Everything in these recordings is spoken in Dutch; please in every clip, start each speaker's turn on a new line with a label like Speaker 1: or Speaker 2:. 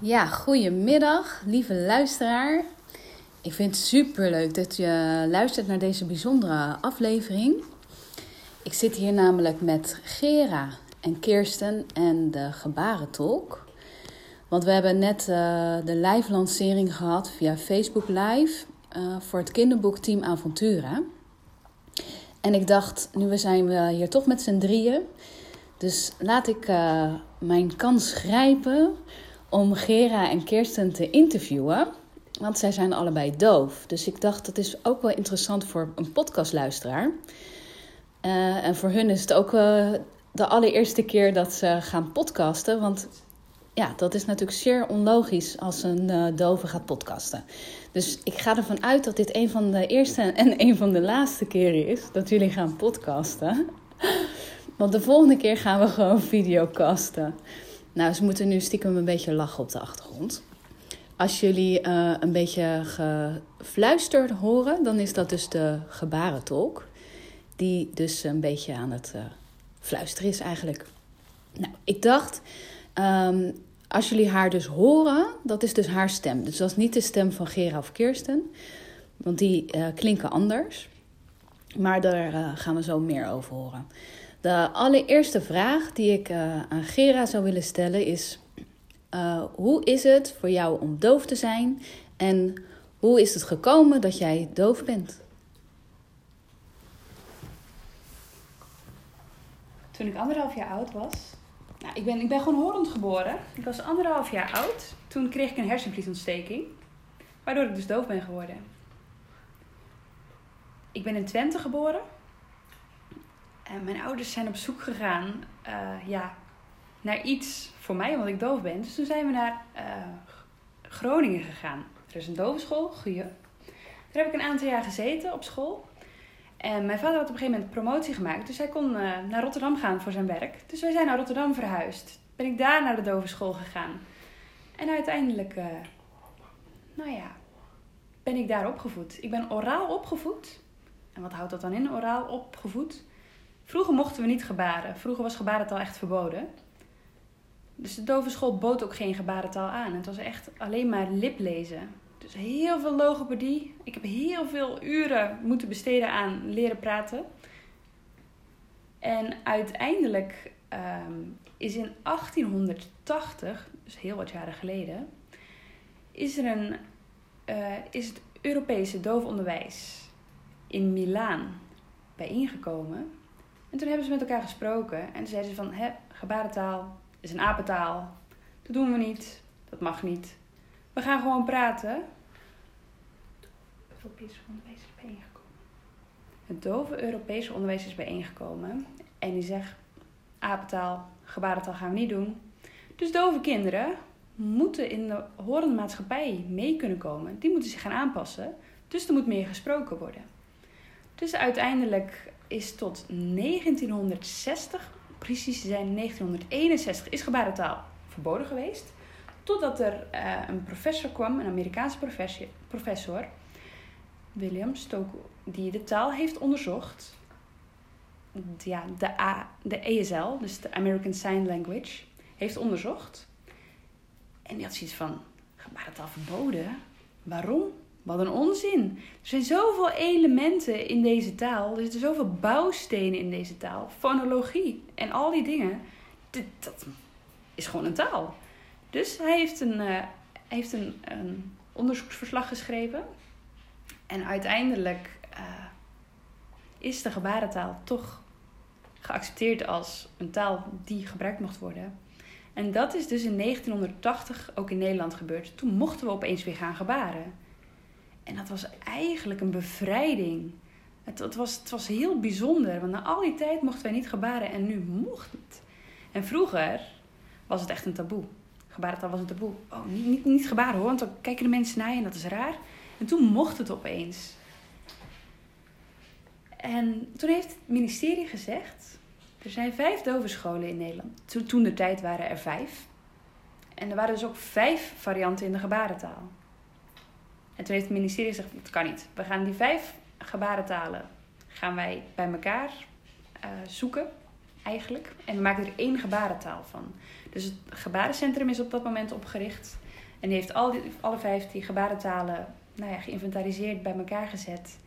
Speaker 1: Ja, goedemiddag, lieve luisteraar. Ik vind het super leuk dat je luistert naar deze bijzondere aflevering. Ik zit hier namelijk met Gera en Kirsten en de Gebarentolk. Want we hebben net uh, de live lancering gehad via Facebook Live uh, voor het kinderboek Team Aventura. En ik dacht, nu zijn we hier toch met z'n drieën. Dus laat ik uh, mijn kans grijpen om Gera en Kirsten te interviewen. Want zij zijn allebei doof. Dus ik dacht, dat is ook wel interessant voor een podcastluisteraar. Uh, en voor hun is het ook uh, de allereerste keer dat ze gaan podcasten. Want ja, dat is natuurlijk zeer onlogisch als een uh, dove gaat podcasten. Dus ik ga ervan uit dat dit een van de eerste en een van de laatste keren is dat jullie gaan podcasten. Want de volgende keer gaan we gewoon videocasten. Nou, ze moeten nu stiekem een beetje lachen op de achtergrond. Als jullie uh, een beetje gefluisterd horen, dan is dat dus de gebarentolk. Die dus een beetje aan het uh, fluisteren is eigenlijk. Nou, ik dacht, um, als jullie haar dus horen, dat is dus haar stem. Dus dat is niet de stem van Gera of Kirsten, want die uh, klinken anders. Maar daar gaan we zo meer over horen. De allereerste vraag die ik uh, aan Gera zou willen stellen is: uh, hoe is het voor jou om doof te zijn en hoe is het gekomen dat jij doof bent?
Speaker 2: Toen ik anderhalf jaar oud was, nou, ik, ben, ik ben gewoon horend geboren. Ik was anderhalf jaar oud. Toen kreeg ik een hersenvliesontsteking, waardoor ik dus doof ben geworden. Ik ben in Twente geboren. En mijn ouders zijn op zoek gegaan uh, ja, naar iets voor mij, omdat ik doof ben. Dus toen zijn we naar uh, Groningen gegaan. Er is een dovenschool, Guye. Daar heb ik een aantal jaar gezeten op school. En mijn vader had op een gegeven moment promotie gemaakt. Dus hij kon uh, naar Rotterdam gaan voor zijn werk. Dus wij zijn naar Rotterdam verhuisd. Ben ik daar naar de dovenschool gegaan. En uiteindelijk, nou ja, ben ik daar opgevoed. Ik ben oraal opgevoed. En wat houdt dat dan in, oraal opgevoed? Vroeger mochten we niet gebaren. Vroeger was gebarentaal echt verboden. Dus de dovenschool bood ook geen gebarentaal aan. Het was echt alleen maar liplezen. Dus heel veel logopedie. Ik heb heel veel uren moeten besteden aan leren praten. En uiteindelijk um, is in 1880, dus heel wat jaren geleden, is er een, uh, is het Europese doofonderwijs in Milaan bijeengekomen. En toen hebben ze met elkaar gesproken en zeiden ze van, hè, gebarentaal is een apentaal. Dat doen we niet, dat mag niet. We gaan gewoon praten. Het Europese onderwijs is bijeengekomen. Het dove Europese onderwijs is bijeengekomen en die zegt, apentaal, gebarentaal gaan we niet doen. Dus dove kinderen moeten in de horende maatschappij mee kunnen komen. Die moeten zich gaan aanpassen. Dus er moet meer gesproken worden. Dus uiteindelijk is tot 1960, precies zijn 1961, is gebarentaal verboden geweest. Totdat er uh, een professor kwam, een Amerikaanse professor, William Stokely, die de taal heeft onderzocht. Ja, de, A, de ESL, dus de American Sign Language, heeft onderzocht. En die had zoiets van, gebarentaal verboden? Waarom? Wat een onzin. Er zijn zoveel elementen in deze taal. Er zitten zoveel bouwstenen in deze taal. Fonologie en al die dingen. Dit, dat is gewoon een taal. Dus hij heeft een, uh, heeft een, een, onderzoeksverslag geschreven. En uiteindelijk uh, is de gebarentaal toch geaccepteerd als een taal die gebruikt mocht worden. En dat is dus in 1980 ook in Nederland gebeurd. Toen mochten we opeens weer gaan gebaren. En dat was eigenlijk een bevrijding. Het, het, was, het was heel bijzonder, want na al die tijd mochten wij niet gebaren en nu mocht het. En vroeger was het echt een taboe. Gebarentaal was een taboe. Oh, niet, niet, niet gebaren hoor, want dan kijken de mensen naar je en dat is raar. En toen mocht het opeens. En toen heeft het ministerie gezegd: er zijn vijf dovenscholen in Nederland. Toen, toen de tijd waren er vijf. En er waren dus ook vijf varianten in de gebarentaal. En toen heeft het ministerie gezegd, dat kan niet. We gaan die vijf gebarentalen gaan wij bij elkaar uh, zoeken. eigenlijk. En we maken er één gebarentaal van. Dus het gebarencentrum is op dat moment opgericht. En die heeft al die, alle vijftien gebarentalen nou ja, geïnventariseerd, bij elkaar gezet.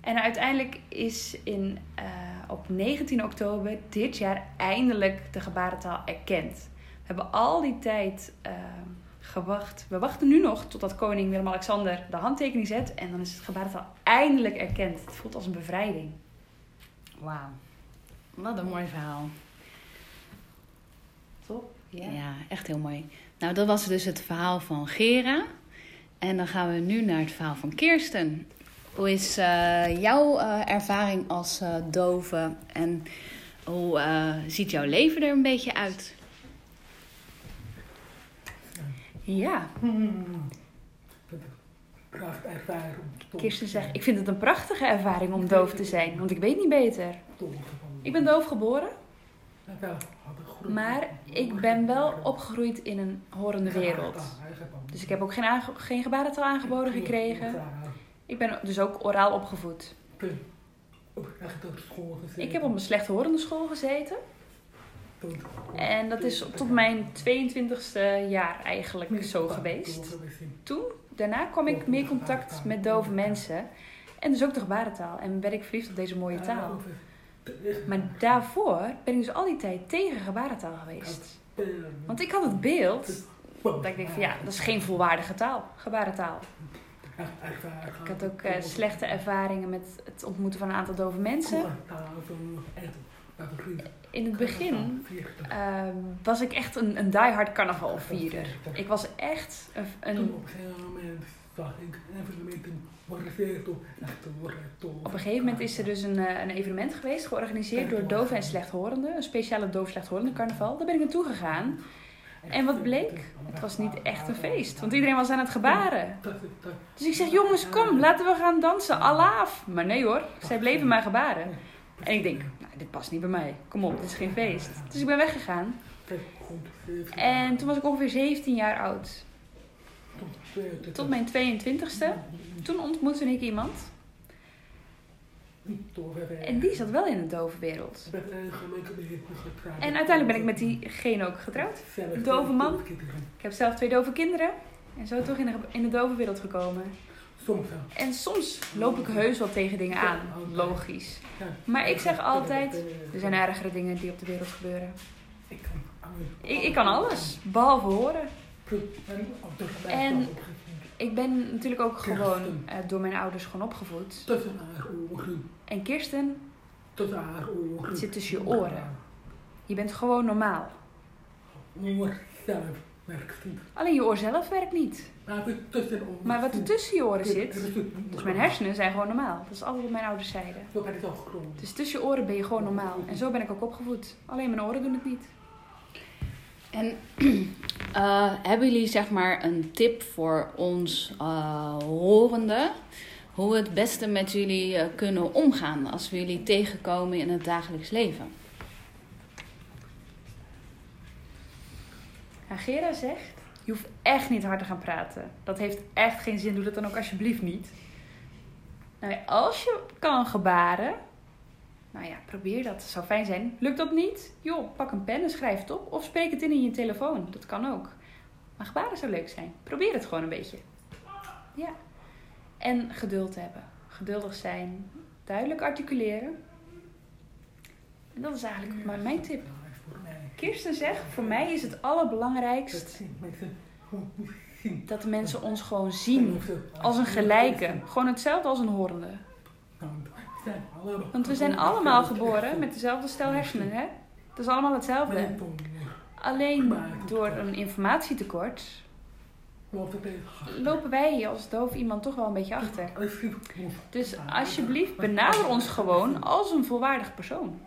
Speaker 2: En uiteindelijk is in, eh, op 19 oktober dit jaar eindelijk de gebarentaal erkend. We hebben al die tijd eh, gewacht. We wachten nu nog totdat koning Willem-Alexander de handtekening zet. En dan is het gebarentaal eindelijk erkend. Het voelt als een bevrijding.
Speaker 1: Wauw. Wat een mooi verhaal.
Speaker 2: Top?
Speaker 1: Ja. echt heel mooi. Nou, dat was dus het verhaal van Gera. En dan gaan we nu naar het verhaal van Kirsten. Hoe is eh, jouw eh, ervaring als uh, dove en hoe ziet jouw leven er een beetje uit?
Speaker 2: Ja.
Speaker 3: Hmm.
Speaker 2: Kirsten zegt, ik vind het een prachtige ervaring om doof te zijn, want ik weet niet beter. Ik ben doof geboren, maar ik ben wel opgegroeid in een horende wereld. Dus ik heb ook geen, geen gebarentaal aangeboden gekregen. Ik ben dus ook oraal opgevoed. Ik heb op een slecht horende school gezeten. En dat is tot mijn 22e jaar eigenlijk zo geweest. Toen, daarna kwam ik meer contact met dove mensen. En dus ook de gebarentaal. En werd ik verliefd op deze mooie taal. Maar daarvoor ben ik dus al die tijd tegen gebarentaal geweest. Want ik had het beeld dat ik denk van ja, dat is geen volwaardige taal, gebarentaal. Ik had ook uh, slechte ervaringen met het ontmoeten van een aantal dove mensen. In het begin uh, was ik echt een, een diehard carnavalvierder. Ik was echt een... een op een gegeven moment is er dus een, een evenement geweest, georganiseerd door Dove en Slechthorenden. Een speciale Dove Slechthorende carnaval. Daar ben ik naartoe gegaan. En wat bleek? Het was niet echt een feest, want iedereen was aan het gebaren. Dus ik zeg, jongens, kom, laten we gaan dansen, alaaf. Maar nee hoor, zij bleven maar gebaren. En ik denk, dit past niet bij mij. Kom op, dit is geen feest. Dus ik ben weggegaan. En toen was ik ongeveer 17 jaar oud. Tot mijn 22ste. Toen ontmoette ik iemand. En die zat wel in de dove wereld. En uiteindelijk ben ik met diegene ook getrouwd. Dove man. Ik heb zelf twee dove kinderen. En zo toch in in de dove wereld gekomen. En soms loop ik heus wel tegen dingen aan. Logisch. Maar ik zeg altijd, er zijn ergere dingen die op de wereld gebeuren. Ik, ik kan alles, behalve horen. En ik ben natuurlijk ook gewoon uh, door mijn ouders gewoon opgevoed. En Kirsten, het zit tussen je oren. Je bent gewoon normaal. Alleen je oor zelf werkt niet. Maar wat er tussen je oren zit, dus mijn hersenen zijn gewoon normaal. Dat is alles wat mijn ouders zeiden. Dus tussen je oren ben je gewoon normaal. En zo ben ik ook opgevoed. Alleen mijn oren doen het niet.
Speaker 1: En uh, hebben jullie zeg maar een tip voor ons uh, horenden? Hoe we het beste met jullie uh, kunnen omgaan als we jullie tegenkomen in het dagelijks leven?
Speaker 2: Gera zegt, je hoeft echt niet hard te gaan praten. Dat heeft echt geen zin. Doe dat dan ook alsjeblieft niet. Nou, als je kan gebaren, nou ja, probeer dat. Dat zou fijn zijn. Lukt dat niet? Joh, pak een pen en schrijf het op. Of spreek het in in je telefoon. Dat kan ook. Maar gebaren zou leuk zijn. Probeer het gewoon een beetje. Ja. En geduld hebben. Geduldig zijn. Duidelijk articuleren. En dat is eigenlijk maar mijn tip. Kirsten zegt, voor mij is het allerbelangrijkst dat de mensen ons gewoon zien als een gelijke. Gewoon hetzelfde als een horende. Want we zijn allemaal geboren met dezelfde stel hersenen, hè? Het is allemaal hetzelfde. Alleen door een informatietekort lopen wij als doof iemand toch wel een beetje achter. Dus alsjeblieft, benader ons gewoon als een volwaardig persoon.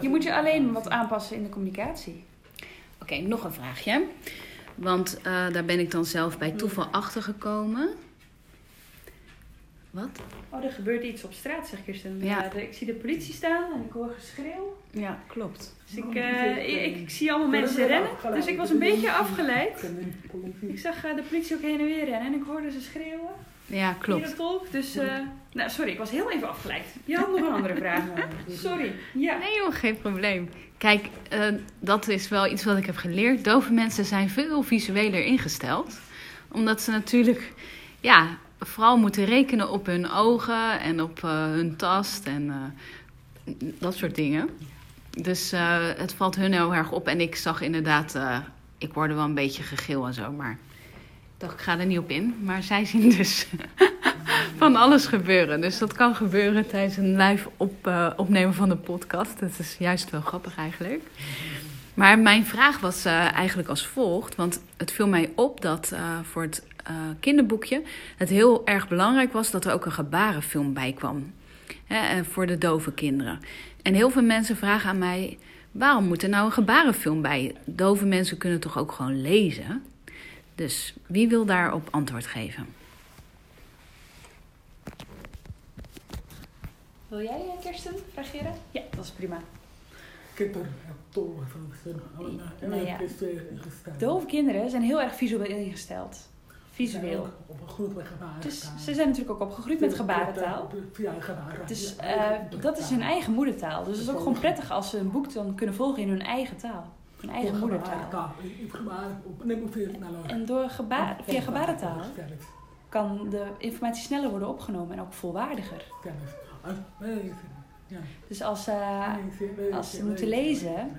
Speaker 2: Je moet je alleen wat aanpassen in de communicatie.
Speaker 1: Oké, nog een vraagje. Want uh, daar ben ik dan zelf bij toeval achter gekomen. Wat?
Speaker 2: Oh, er gebeurt iets op straat, zeg Kirsten. Ja. ik zie de politie staan en ik hoor geschreeuw.
Speaker 1: Ja, klopt.
Speaker 2: Dus ik, uh, ik, ik, zie allemaal mensen rennen. Dus ik was een beetje afgeleid. Ik zag uh, de politie ook heen en weer rennen en ik hoorde ze schreeuwen.
Speaker 1: Ja, klopt.
Speaker 2: Dierentolk. Dus, eh, nou sorry, ik was heel even afgeleid. Je had nog een andere vraag. Sorry. Ja.
Speaker 1: Nee joh, geen probleem. Kijk, eh, dat is wel iets wat ik heb geleerd. Dove mensen zijn veel visueler ingesteld. Omdat ze natuurlijk, ja, vooral moeten rekenen op hun ogen en op eh, hun tast en eh, dat soort dingen. Dus eh, het valt hun heel erg op. En ik zag inderdaad, ik word wel een beetje gegil en zo, maar ik dacht, ik ga er niet op in. Maar zij zien dus van alles gebeuren. Dus dat kan gebeuren tijdens een live op, opnemen van de podcast. Dat is juist wel grappig eigenlijk. Maar mijn vraag was eh, eigenlijk als volgt. Want het viel mij op dat eh, voor het eh, kinderboekje het heel erg belangrijk was dat er ook een gebarenfilm bij kwam. Hè, eh, voor de dove kinderen. En heel veel mensen vragen aan mij: waarom moet er nou een gebarenfilm bij? Dove mensen kunnen toch ook gewoon lezen? Dus wie wil daarop antwoord geven?
Speaker 2: Wil jij, Kirsten, reageren? Ja, dat is prima.
Speaker 3: Ik heb er toch van.
Speaker 2: Nou ja.
Speaker 3: Het is weer ingesteld.
Speaker 2: Dove kinderen zijn heel erg visueel ingesteld. Visueel.
Speaker 3: Op een groep met gebaren.
Speaker 2: Dus ze zijn natuurlijk ook opgegroeid met gebarentaal.
Speaker 3: Ja, gebaren.
Speaker 2: Dus eh, dat is hun eigen moedertaal. Dus het is ook gewoon prettig als ze een boek dan kunnen volgen in hun eigen taal. Hun eigen moedertaal.
Speaker 3: gebarentaal. Laura.
Speaker 2: En door geba via gebarentaal kan de informatie sneller worden opgenomen en ook volwaardiger.
Speaker 3: Ja.
Speaker 2: Dus als, eh, als ze moeten lezen,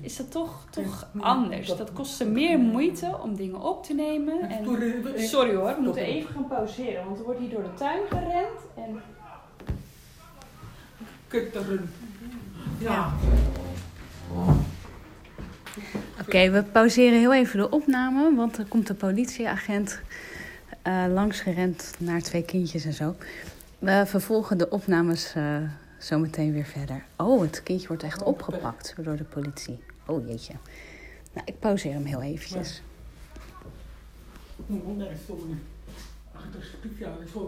Speaker 2: is dat toch, toch anders.
Speaker 3: dat-
Speaker 2: kost ze meer moeite om dingen op te nemen. En...
Speaker 3: Sorry,
Speaker 2: hoor, we moeten even gaan pauzeren, want er wordt hier door de tuin gerend. En...
Speaker 3: Kutteren. Ja.
Speaker 1: Oké, we pauzeren heel even de opname, want er komt een politieagent eh langsgerend naar twee kindjes en zo. We vervolgen de opnames eh zo meteen weer verder. Oh, het kindje wordt echt opgepakt door de politie. Oh jeetje. Nou, ik pauzeer hem heel eventjes.
Speaker 3: Nee,